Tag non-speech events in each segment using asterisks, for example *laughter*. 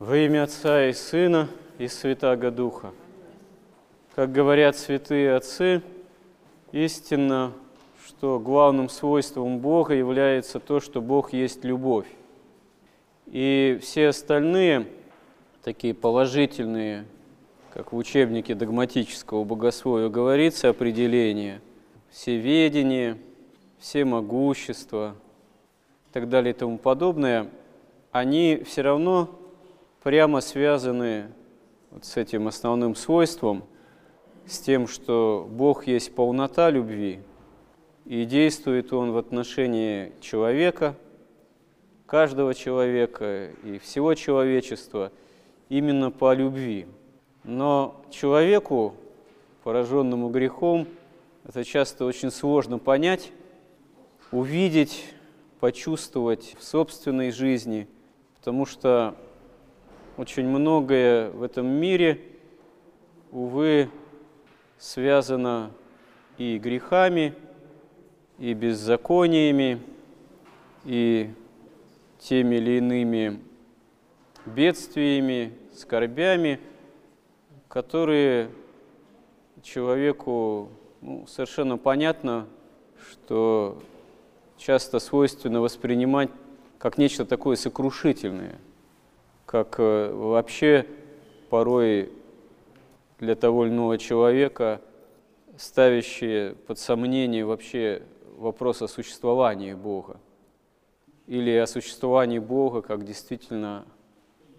Во имя Отца и Сына и Святаго Духа. Как говорят святые отцы, истинно, что главным свойством Бога является то, что Бог есть любовь. И все остальные такие положительные, как в учебнике догматического богословия говорится, определения, всеведение, всемогущество и так далее и тому подобное, они все равно прямо связаны вот с этим основным свойством, с тем, что Бог есть полнота любви, и действует Он в отношении человека, каждого человека и всего человечества именно по любви. Но человеку, пораженному грехом, это часто очень сложно понять, увидеть, почувствовать в собственной жизни, потому что очень многое в этом мире, увы, связано и грехами, и беззакониями, и теми или иными бедствиями, скорбями, которые человеку ну, совершенно понятно, что часто свойственно воспринимать как нечто такое сокрушительное – как э, вообще порой для того или иного человека, ставящие под сомнение вообще вопрос о существовании Бога или о существовании Бога как действительно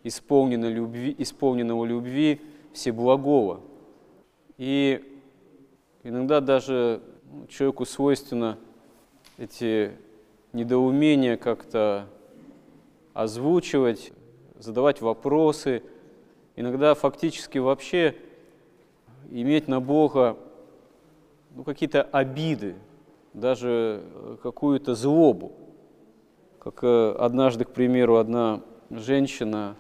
исполненного любви, исполненного любви всеблагого. И иногда даже ну, человеку свойственно эти недоумения как-то озвучивать, задавать вопросы, иногда фактически вообще иметь на Бога ну, какие-то обиды, даже э, какую-то злобу. Как э, однажды, к примеру, одна женщина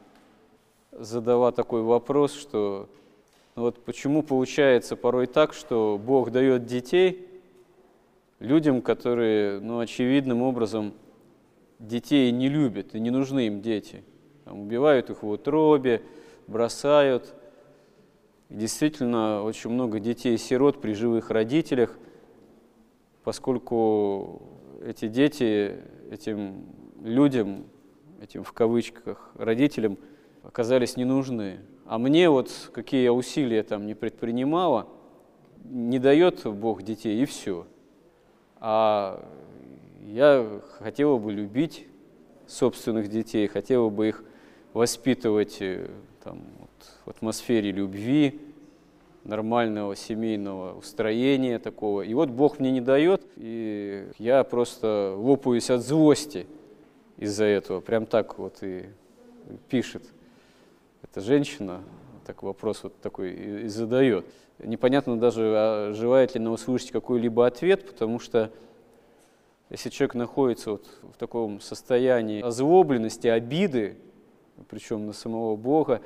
задала такой вопрос, что ну вот почему получается порой так, что Бог дает детей людям, которые, ну, очевидным образом детей не любят и не нужны им дети – там, убивают их в утробе, бросают. Действительно, очень много детей-сирот при живых родителях, поскольку эти дети этим людям, этим в кавычках родителям, оказались не нужны. А мне вот, какие я усилия там не предпринимала, не дает Бог детей, и все. А я хотела бы любить собственных детей, хотела бы их воспитывать э, там, вот, в атмосфере любви, нормального семейного устроения такого. И вот Бог мне не дает, и я просто лопаюсь от злости из-за этого. Прям так вот и пишет эта женщина, так вопрос вот такой и, и задает. Непонятно даже, а желает ли она услышать какой-либо ответ, потому что если человек находится вот в таком состоянии озлобленности, обиды, причем на самого Бога,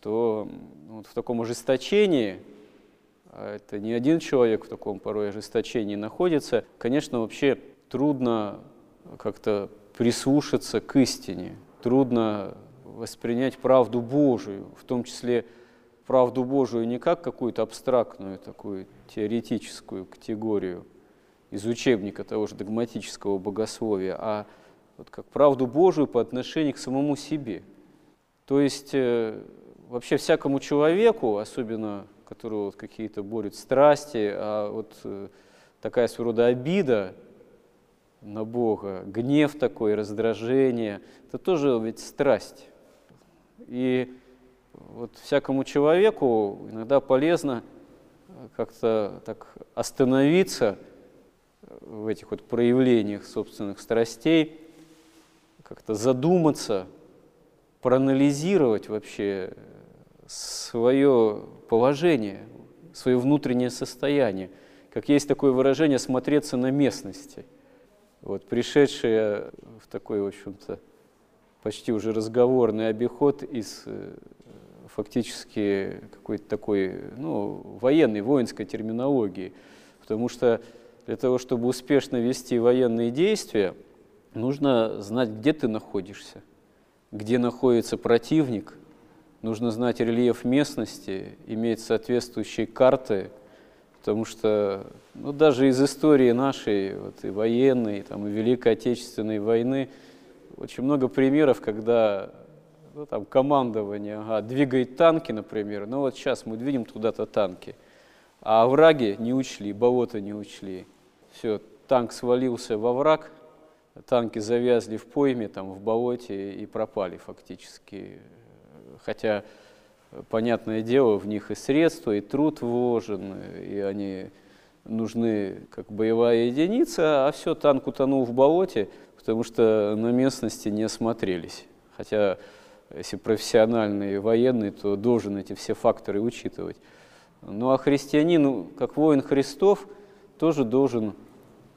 то вот в таком ожесточении, а это не один человек в таком порой ожесточении находится, конечно, вообще трудно как-то прислушаться к истине, трудно воспринять правду Божию, в том числе правду Божию не как какую-то абстрактную, такую теоретическую категорию из учебника того же догматического богословия, а вот как правду Божию по отношению к самому себе. То есть э, вообще всякому человеку, особенно которого вот какие-то борют страсти, а вот э, такая своего рода обида на Бога, гнев такой, раздражение, это тоже ведь страсть. И вот всякому человеку иногда полезно как-то так остановиться в этих вот проявлениях собственных страстей как-то задуматься, проанализировать вообще свое положение, свое внутреннее состояние. Как есть такое выражение «смотреться на местности». Вот, пришедшие в такой, в общем-то, почти уже разговорный обиход из э, фактически какой-то такой, ну, военной, воинской терминологии. Потому что для того, чтобы успешно вести военные действия – нужно знать, где ты находишься. где находится противник, нужно знать рельеф местности, иметь соответствующие карты, потому что ну, даже из истории нашей, вот, и военной, там, и Великой Отечественной войны, очень много примеров, когда ну, там, командование ага, двигает танки, например, ну вот сейчас мы двинем туда-то танки, а враги не учли, болото не учли. Все, танк свалился во враг, танки завязли в пойме, там, в болоте и пропали фактически. Хотя, понятное дело, в них и средства, и труд вложен, и они нужны как боевая единица, а все, танк утонул в болоте, потому что на местности не осмотрелись. Хотя, если профессиональный военный, то должен эти все факторы учитывать. Ну а христианин, как воин Христов, тоже должен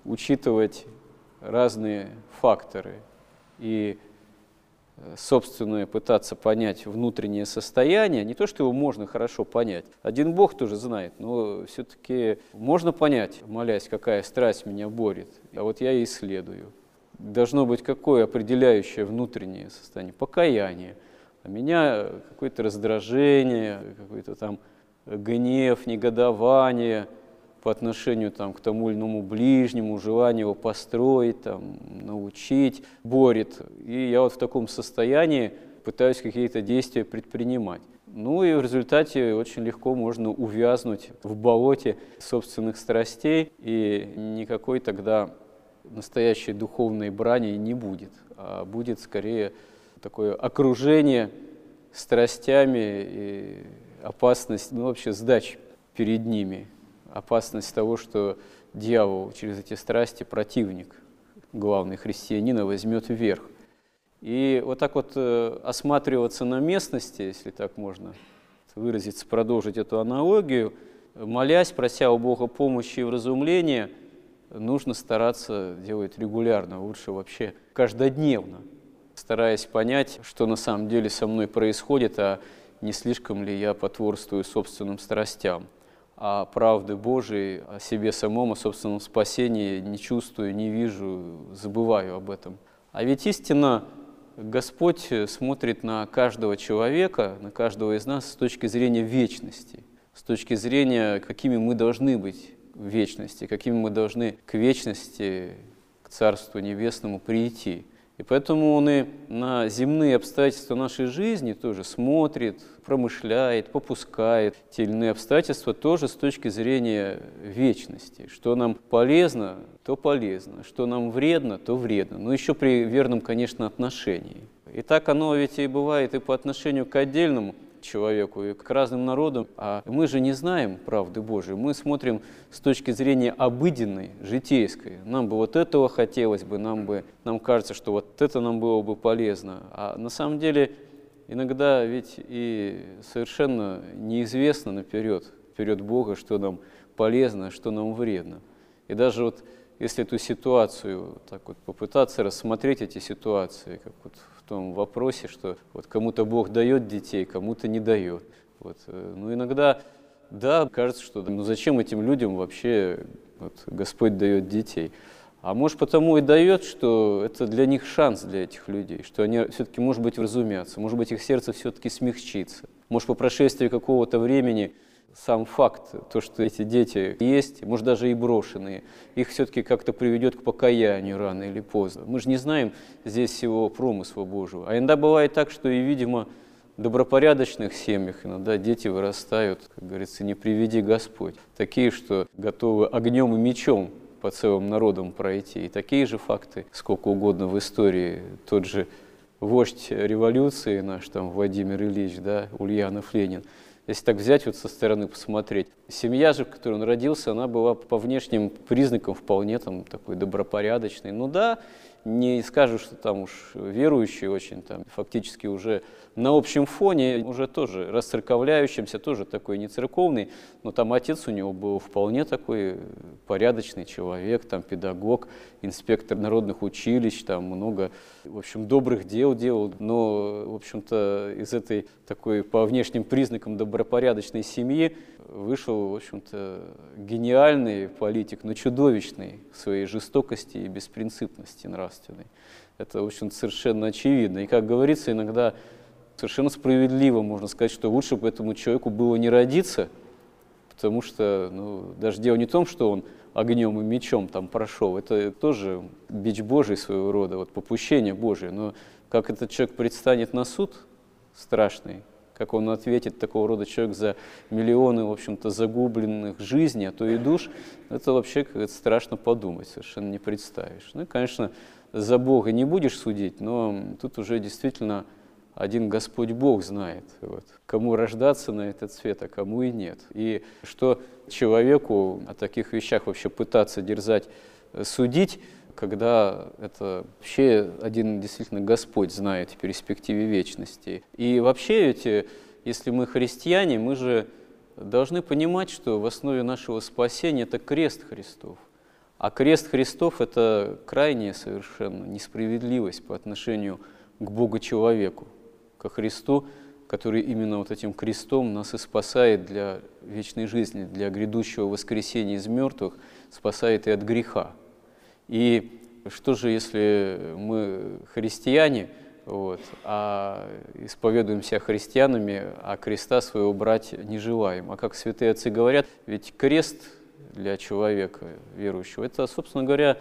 учитывать разные факторы и э, собственное пытаться понять внутреннее состояние, не то, что его можно хорошо понять. Один Бог тоже знает, но все-таки можно понять, молясь, какая страсть меня борет. А вот я исследую. Должно быть какое определяющее внутреннее состояние? Покаяние. А меня какое-то раздражение, какой-то там гнев, негодование – по отношению там, к тому или иному ближнему, желание его построить, там, научить, борет. И я вот в таком состоянии пытаюсь какие-то действия предпринимать. Ну и в результате очень легко можно увязнуть в болоте собственных страстей, и никакой тогда настоящей духовной брани не будет, а будет скорее такое окружение страстями и опасность, ну вообще сдач перед ними опасность того, что дьявол через эти страсти, противник главный христианина, возьмет вверх. И вот так вот э, осматриваться на местности, если так можно выразиться, продолжить эту аналогию, молясь, прося у Бога помощи и вразумления, нужно стараться делать регулярно, лучше вообще каждодневно, стараясь понять, что на самом деле со мной происходит, а не слишком ли я потворствую собственным страстям а правды Божией, о себе самом, о собственном спасении не чувствую, не вижу, забываю об этом. А ведь истинно Господь смотрит на каждого человека, на каждого из нас с точки зрения вечности, с точки зрения, какими мы должны быть в вечности, какими мы должны к вечности, к Царству Небесному прийти – и поэтому он и на земные обстоятельства нашей жизни тоже смотрит, промышляет, попускает те или иные обстоятельства тоже с точки зрения вечности. Что нам полезно, то полезно, что нам вредно, то вредно. Но еще при верном, конечно, отношении. И так оно ведь и бывает и по отношению к отдельному человеку и к разным народам. А мы же не знаем правды Божией. Мы смотрим с точки зрения обыденной, житейской. Нам бы вот этого хотелось бы, нам бы, нам кажется, что вот это нам было бы полезно. А на самом деле иногда ведь и совершенно неизвестно наперед, вперед Бога, что нам полезно, что нам вредно. И даже вот если эту ситуацию так вот попытаться рассмотреть эти ситуации, как вот том вопросе, что вот кому-то Бог дает детей, кому-то не дает. Вот. Э, ну, иногда, да, кажется, что ну зачем этим людям вообще вот, Господь дает детей? А может потому и дает, что это для них шанс для этих людей, что они все-таки, может быть, вразумятся, может быть, их сердце все-таки смягчится. Может, по прошествии какого-то времени сам факт, то, что эти дети есть, может, даже и брошенные, их все-таки как-то приведет к покаянию рано или поздно. Мы же не знаем здесь всего промысла Божьего. А иногда бывает так, что и, видимо, в добропорядочных семьях иногда дети вырастают, как говорится, не приведи Господь. Такие, что готовы огнем и мечом по целым народам пройти. И такие же факты, сколько угодно в истории, тот же вождь революции наш, там, Владимир Ильич, да, Ульянов Ленин, если так взять вот со стороны посмотреть. Семья же, в которой он родился, она была по внешним признакам вполне там такой добропорядочной. Ну да, не скажу, что там уж верующий очень, там фактически уже на общем фоне, уже тоже расцерковляющимся, тоже такой не церковный, но там отец у него был вполне такой порядочный человек, там педагог, инспектор народных училищ, там много, в общем, добрых дел делал, но, в общем-то, из этой такой по внешним признакам добропорядочной семьи вышел, в общем-то, гениальный политик, но чудовищный в своей жестокости и беспринципности нравственной. Это, в общем, совершенно очевидно. И, как говорится, иногда совершенно справедливо можно сказать, что лучше бы этому человеку было не родиться, потому что ну, даже дело не в том, что он огнем и мечом там прошел, это тоже бич Божий своего рода, вот попущение Божие, но как этот человек предстанет на суд страшный, как он ответит такого рода человек за миллионы, в общем-то, загубленных жизней, а то и душ, это вообще как страшно подумать, совершенно не представишь. Ну и, конечно, за Бога не будешь судить, но тут уже действительно один Господь Бог знает, вот, кому рождаться на этот свет, а кому и нет. И что человеку о таких вещах вообще пытаться дерзать, э, судить, когда это вообще один действительно Господь знает в перспективе вечности. И вообще эти, если мы христиане, мы же должны понимать, что в основе нашего спасения это крест Христов. А крест Христов – это крайняя совершенно несправедливость по отношению к Богу-человеку, ко Христу, который именно вот этим крестом нас и спасает для вечной жизни, для грядущего воскресения из мертвых, спасает и от греха. И что же, если мы христиане, вот, а исповедуемся христианами, а креста своего брать не желаем? А как святые отцы говорят, ведь крест для человека верующего, это, собственно говоря,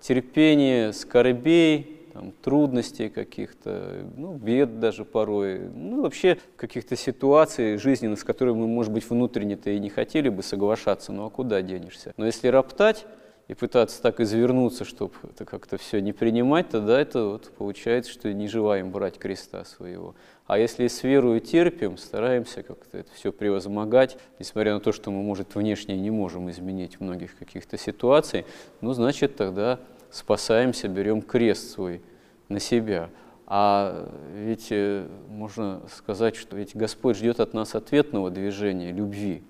терпение скорбей, там, трудностей каких-то, ну, бед даже порой, ну, вообще каких-то ситуаций жизненных, с которыми мы, может быть, внутренне-то и не хотели бы соглашаться, ну а куда денешься? Но если роптать, и пытаться так извернуться, чтобы это как-то все не принимать, тогда это вот получается, что не желаем брать креста своего. А если с верою терпим, стараемся как-то это все превозмогать, несмотря на то, что мы, может, внешне не можем изменить многих каких-то ситуаций, ну, значит, тогда спасаемся, берем крест свой на себя. А ведь э, можно сказать, что ведь Господь ждет от нас ответного движения, любви.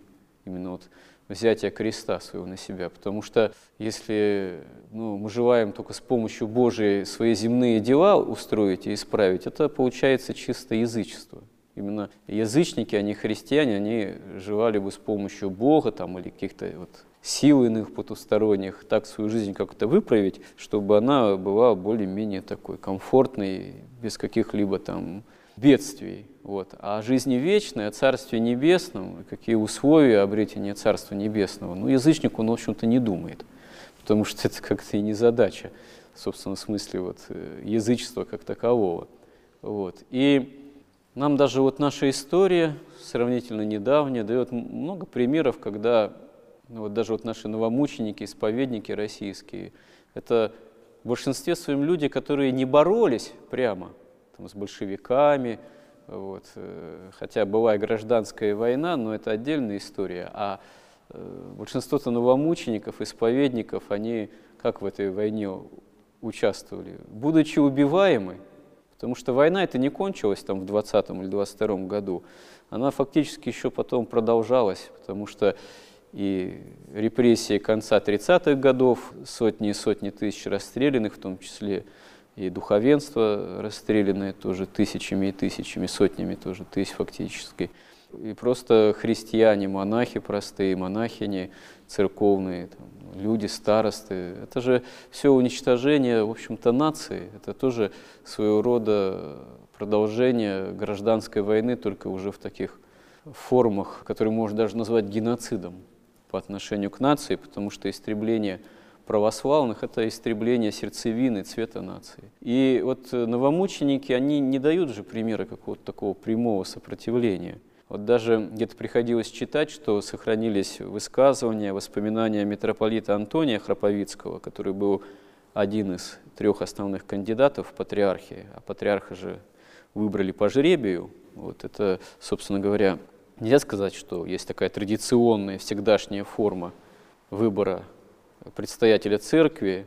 Именно вот взятия креста своего на себя. Потому что если ну, мы желаем только с помощью Божией свои земные дела устроить и исправить, это получается чисто язычество. Именно язычники, не христиане, они желали бы с помощью Бога там, или каких-то вот сил иных потусторонних так свою жизнь как-то выправить, чтобы она была более-менее такой комфортной, без каких-либо там бедствий. Вот. А жизни вечной, о Царстве Небесном, какие условия обретения Царства Небесного, ну, язычник, он, в общем-то, не думает, потому что *laughs* это как-то и не задача, в собственном смысле, вот, э, язычества как такового. Вот. И нам даже вот наша история, сравнительно недавняя, дает много примеров, когда ну, вот даже вот наши новомученики, исповедники российские, это в большинстве своем люди, которые не боролись прямо там, с большевиками, вот. Э, хотя была и гражданская война, но это отдельная история. А э, большинство-то новомучеников, исповедников, они как в этой войне участвовали? Будучи убиваемы, потому что война это не кончилась там в 20 или 22 году, она фактически еще потом продолжалась, потому что и репрессии конца 30-х годов, сотни и сотни тысяч расстрелянных, в том числе и духовенство расстрелянное тоже тысячами и тысячами, сотнями тоже тысяч фактически. И просто христиане, монахи простые, монахини церковные, там, люди, старосты. Это же все уничтожение, в общем-то, нации. Это тоже своего рода продолжение гражданской войны, только уже в таких формах, которые можно даже назвать геноцидом по отношению к нации, потому что истребление – православных – это истребление сердцевины, цвета нации. И вот э, новомученики, они не дают же примера какого-то такого прямого сопротивления. Вот даже где-то приходилось читать, что сохранились высказывания, воспоминания митрополита Антония Храповицкого, который был один из трех основных кандидатов в патриархии, а патриарха же выбрали по жребию. Вот это, собственно говоря, нельзя сказать, что есть такая традиционная, всегдашняя форма выбора предстоятеля церкви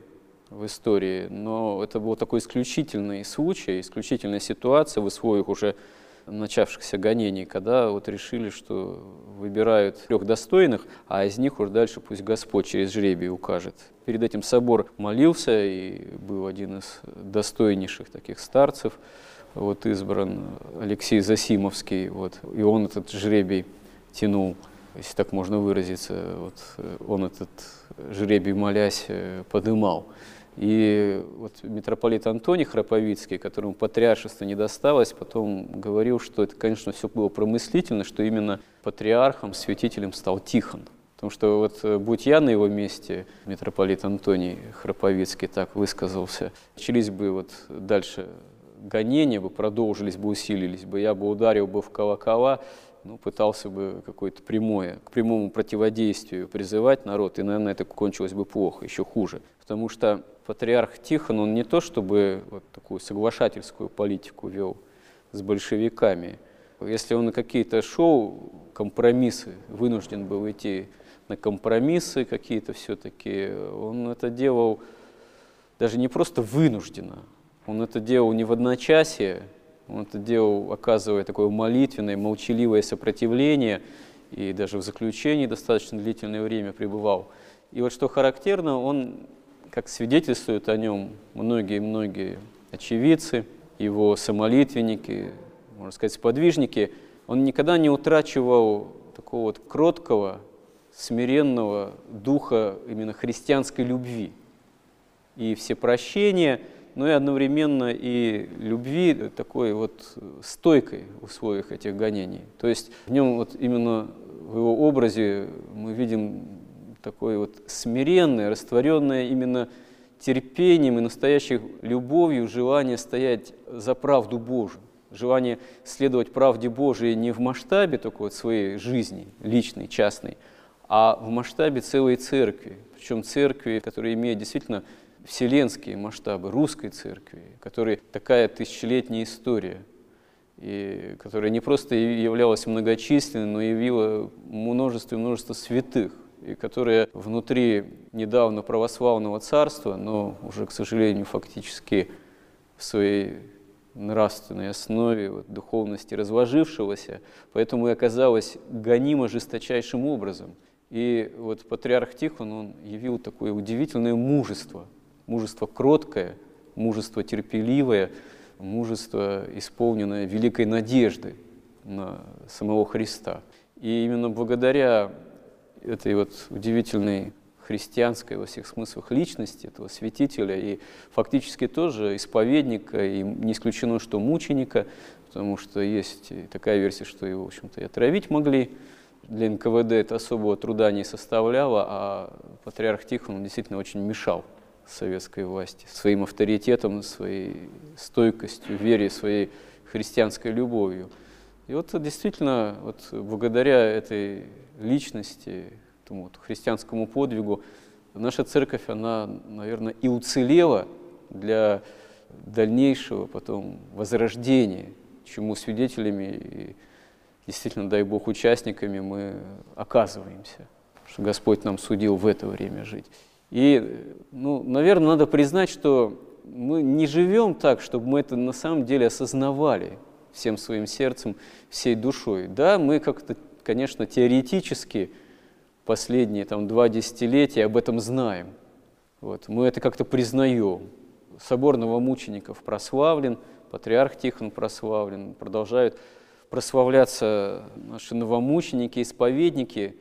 в истории, но это был такой исключительный случай, исключительная ситуация в условиях уже начавшихся гонений, когда вот решили, что выбирают трех достойных, а из них уж дальше пусть Господь через жребий укажет. Перед этим собор молился, и был один из достойнейших таких старцев, вот избран Алексей Засимовский, вот, и он этот жребий тянул если так можно выразиться, вот, он этот жребий, молясь, э, подымал. И вот митрополит Антоний Храповицкий, которому патриаршество не досталось, потом говорил, что это, конечно, все было промыслительно, что именно патриархом, святителем стал Тихон. Потому что вот э, будь я на его месте, митрополит Антоний Храповицкий так высказался, начались бы вот дальше гонения бы продолжились бы, усилились бы, я бы ударил бы в колокола, ну, пытался бы какое-то прямое, к прямому противодействию призывать народ, и, наверное, это кончилось бы плохо, еще хуже. Потому что патриарх Тихон, он не то чтобы вот такую соглашательскую политику вел с большевиками. Если он на какие-то шоу, компромиссы, вынужден был идти на компромиссы какие-то все-таки, он это делал даже не просто вынужденно, он это делал не в одночасье, он это делал, оказывая такое молитвенное, молчаливое сопротивление, и даже в заключении достаточно длительное время пребывал. И вот что характерно, он, как свидетельствуют о нем многие-многие очевидцы, его самолитвенники, можно сказать, сподвижники, он никогда не утрачивал такого вот кроткого, смиренного духа именно христианской любви. И все прощения – но и одновременно и любви такой вот стойкой в условиях этих гонений. То есть в нем вот именно в его образе мы видим такое вот смиренное, растворенное именно терпением и настоящей любовью желание стоять за правду Божию, желание следовать правде Божией не в масштабе только вот своей жизни, личной, частной, а в масштабе целой церкви, причем церкви, которая имеет действительно вселенские масштабы русской церкви, которой такая тысячелетняя история, и которая не просто являлась многочисленной, но явила множество и множество святых, и которая внутри недавно православного царства, но уже, к сожалению, фактически в своей нравственной основе, вот, духовности разложившегося, поэтому и оказалась гонима жесточайшим образом. И вот патриарх Тихон, он явил такое удивительное мужество – Мужество кроткое, мужество терпеливое, мужество, исполненное великой надежды на самого Христа. И именно благодаря этой вот удивительной христианской во всех смыслах личности этого святителя и фактически тоже исповедника, и не исключено, что мученика, потому что есть такая версия, что его, в общем-то, и отравить могли. Для НКВД это особого труда не составляло, а патриарх Тихон действительно очень мешал советской власти, своим авторитетом, своей стойкостью, верой, своей христианской любовью. И вот действительно, вот благодаря этой личности, этому вот христианскому подвигу, наша церковь, она, наверное, и уцелела для дальнейшего потом возрождения, чему свидетелями и действительно, дай Бог, участниками мы оказываемся, что Господь нам судил в это время жить. И, ну, наверное, надо признать, что мы не живем так, чтобы мы это на самом деле осознавали всем своим сердцем, всей душой. Да, мы как-то, конечно, теоретически последние там, два десятилетия об этом знаем. Вот, мы это как-то признаем. Собор новомучеников прославлен, патриарх Тихон прославлен, продолжают прославляться наши новомученики, исповедники.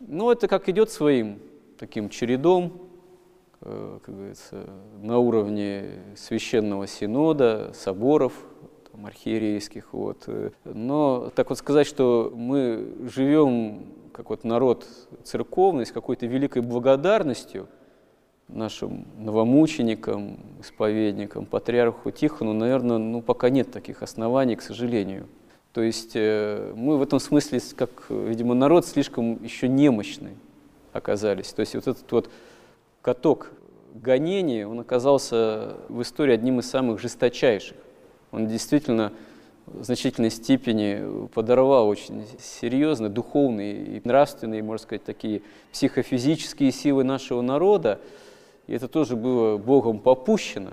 Но это как идет своим таким чередом, э, как говорится, на уровне священного синода, соборов, там, архиерейских. Вот. Но так вот сказать, что мы живем как вот народ церковный с какой-то великой благодарностью нашим новомученикам, исповедникам, патриарху Тихону, наверное, ну, пока нет таких оснований, к сожалению. То есть э, мы в этом смысле, как, видимо, народ слишком еще немощный оказались. То есть вот этот вот каток гонений, он оказался в истории одним из самых жесточайших. Он действительно в значительной степени подорвал очень серьезно духовные и нравственные, можно сказать, такие психофизические силы нашего народа. И это тоже было Богом попущено.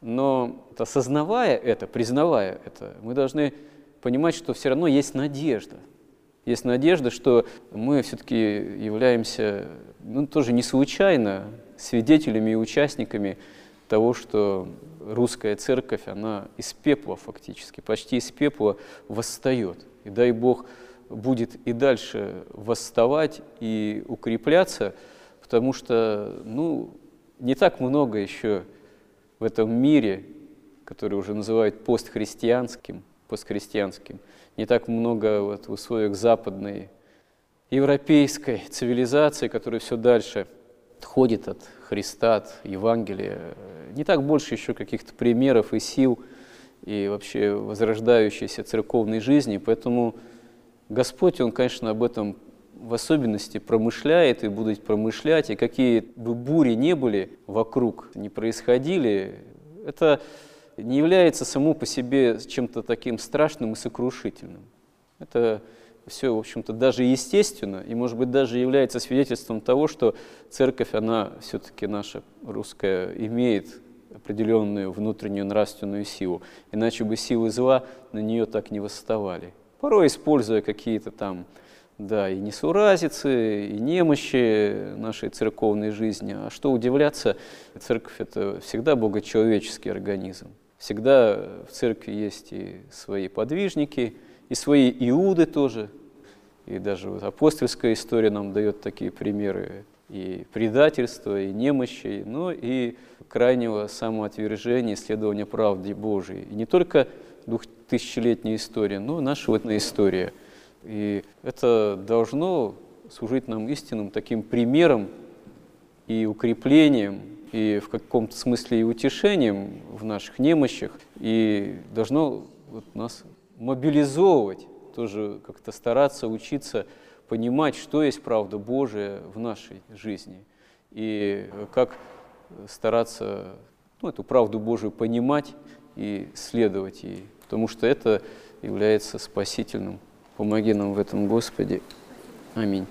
Но осознавая это, признавая это, мы должны понимать, что все равно есть надежда – есть надежда, что мы все-таки являемся ну, тоже не случайно свидетелями и участниками того, что русская церковь, она из пепла фактически, почти из пепла восстает. И дай Бог будет и дальше восставать и укрепляться, потому что, ну, не так много еще в этом мире, который уже называют постхристианским, постхристианским, не так много вот в условиях западной европейской цивилизации, которая все дальше отходит от Христа, от Евангелия. Не так больше еще каких-то примеров и сил, и вообще возрождающейся церковной жизни. Поэтому Господь, Он, конечно, об этом в особенности промышляет и будет промышлять, и какие бы бури не были вокруг, не происходили, это не является само по себе чем-то таким страшным и сокрушительным. Это все, в общем-то, даже естественно, и, может быть, даже является свидетельством того, что церковь, она все-таки наша русская, имеет определенную внутреннюю нравственную силу. Иначе бы силы зла на нее так не восставали. Порой используя какие-то там, да, и несуразицы, и немощи нашей церковной жизни. А что удивляться, церковь – это всегда богочеловеческий организм. Всегда в церкви есть и свои подвижники – и свои иуды тоже. И даже вот апостольская история нам дает такие примеры и предательства, и немощи, но и крайнего самоотвержения, исследования правды Божией. И не только двухтысячелетняя история, но и наша вот история. И это должно служить нам истинным таким примером и укреплением, и в каком-то смысле и утешением в наших немощах, и должно вот нас мобилизовывать, тоже как-то стараться учиться понимать, что есть правда Божия в нашей жизни, и как стараться ну, эту правду Божию понимать и следовать ей, потому что это является спасительным. Помоги нам в этом, Господи. Аминь.